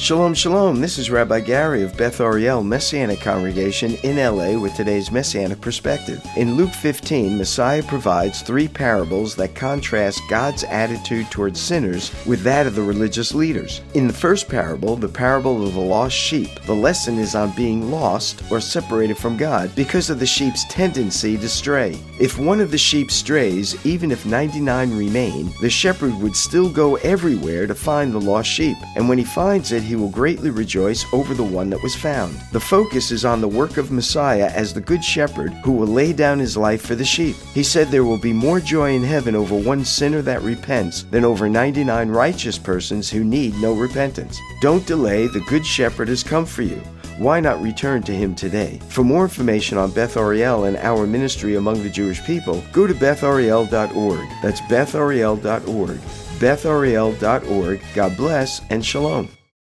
Shalom, shalom. This is Rabbi Gary of Beth Ariel Messianic Congregation in LA with today's Messianic perspective. In Luke 15, Messiah provides three parables that contrast God's attitude towards sinners with that of the religious leaders. In the first parable, the parable of the lost sheep, the lesson is on being lost or separated from God because of the sheep's tendency to stray. If one of the sheep strays, even if 99 remain, the shepherd would still go everywhere to find the lost sheep, and when he finds it, he will greatly rejoice over the one that was found. The focus is on the work of Messiah as the Good Shepherd who will lay down his life for the sheep. He said there will be more joy in heaven over one sinner that repents than over 99 righteous persons who need no repentance. Don't delay, the Good Shepherd has come for you why not return to him today? For more information on Beth Ariel and our ministry among the Jewish people, go to bethariel.org. That's bethariel.org. bethariel.org. God bless and shalom.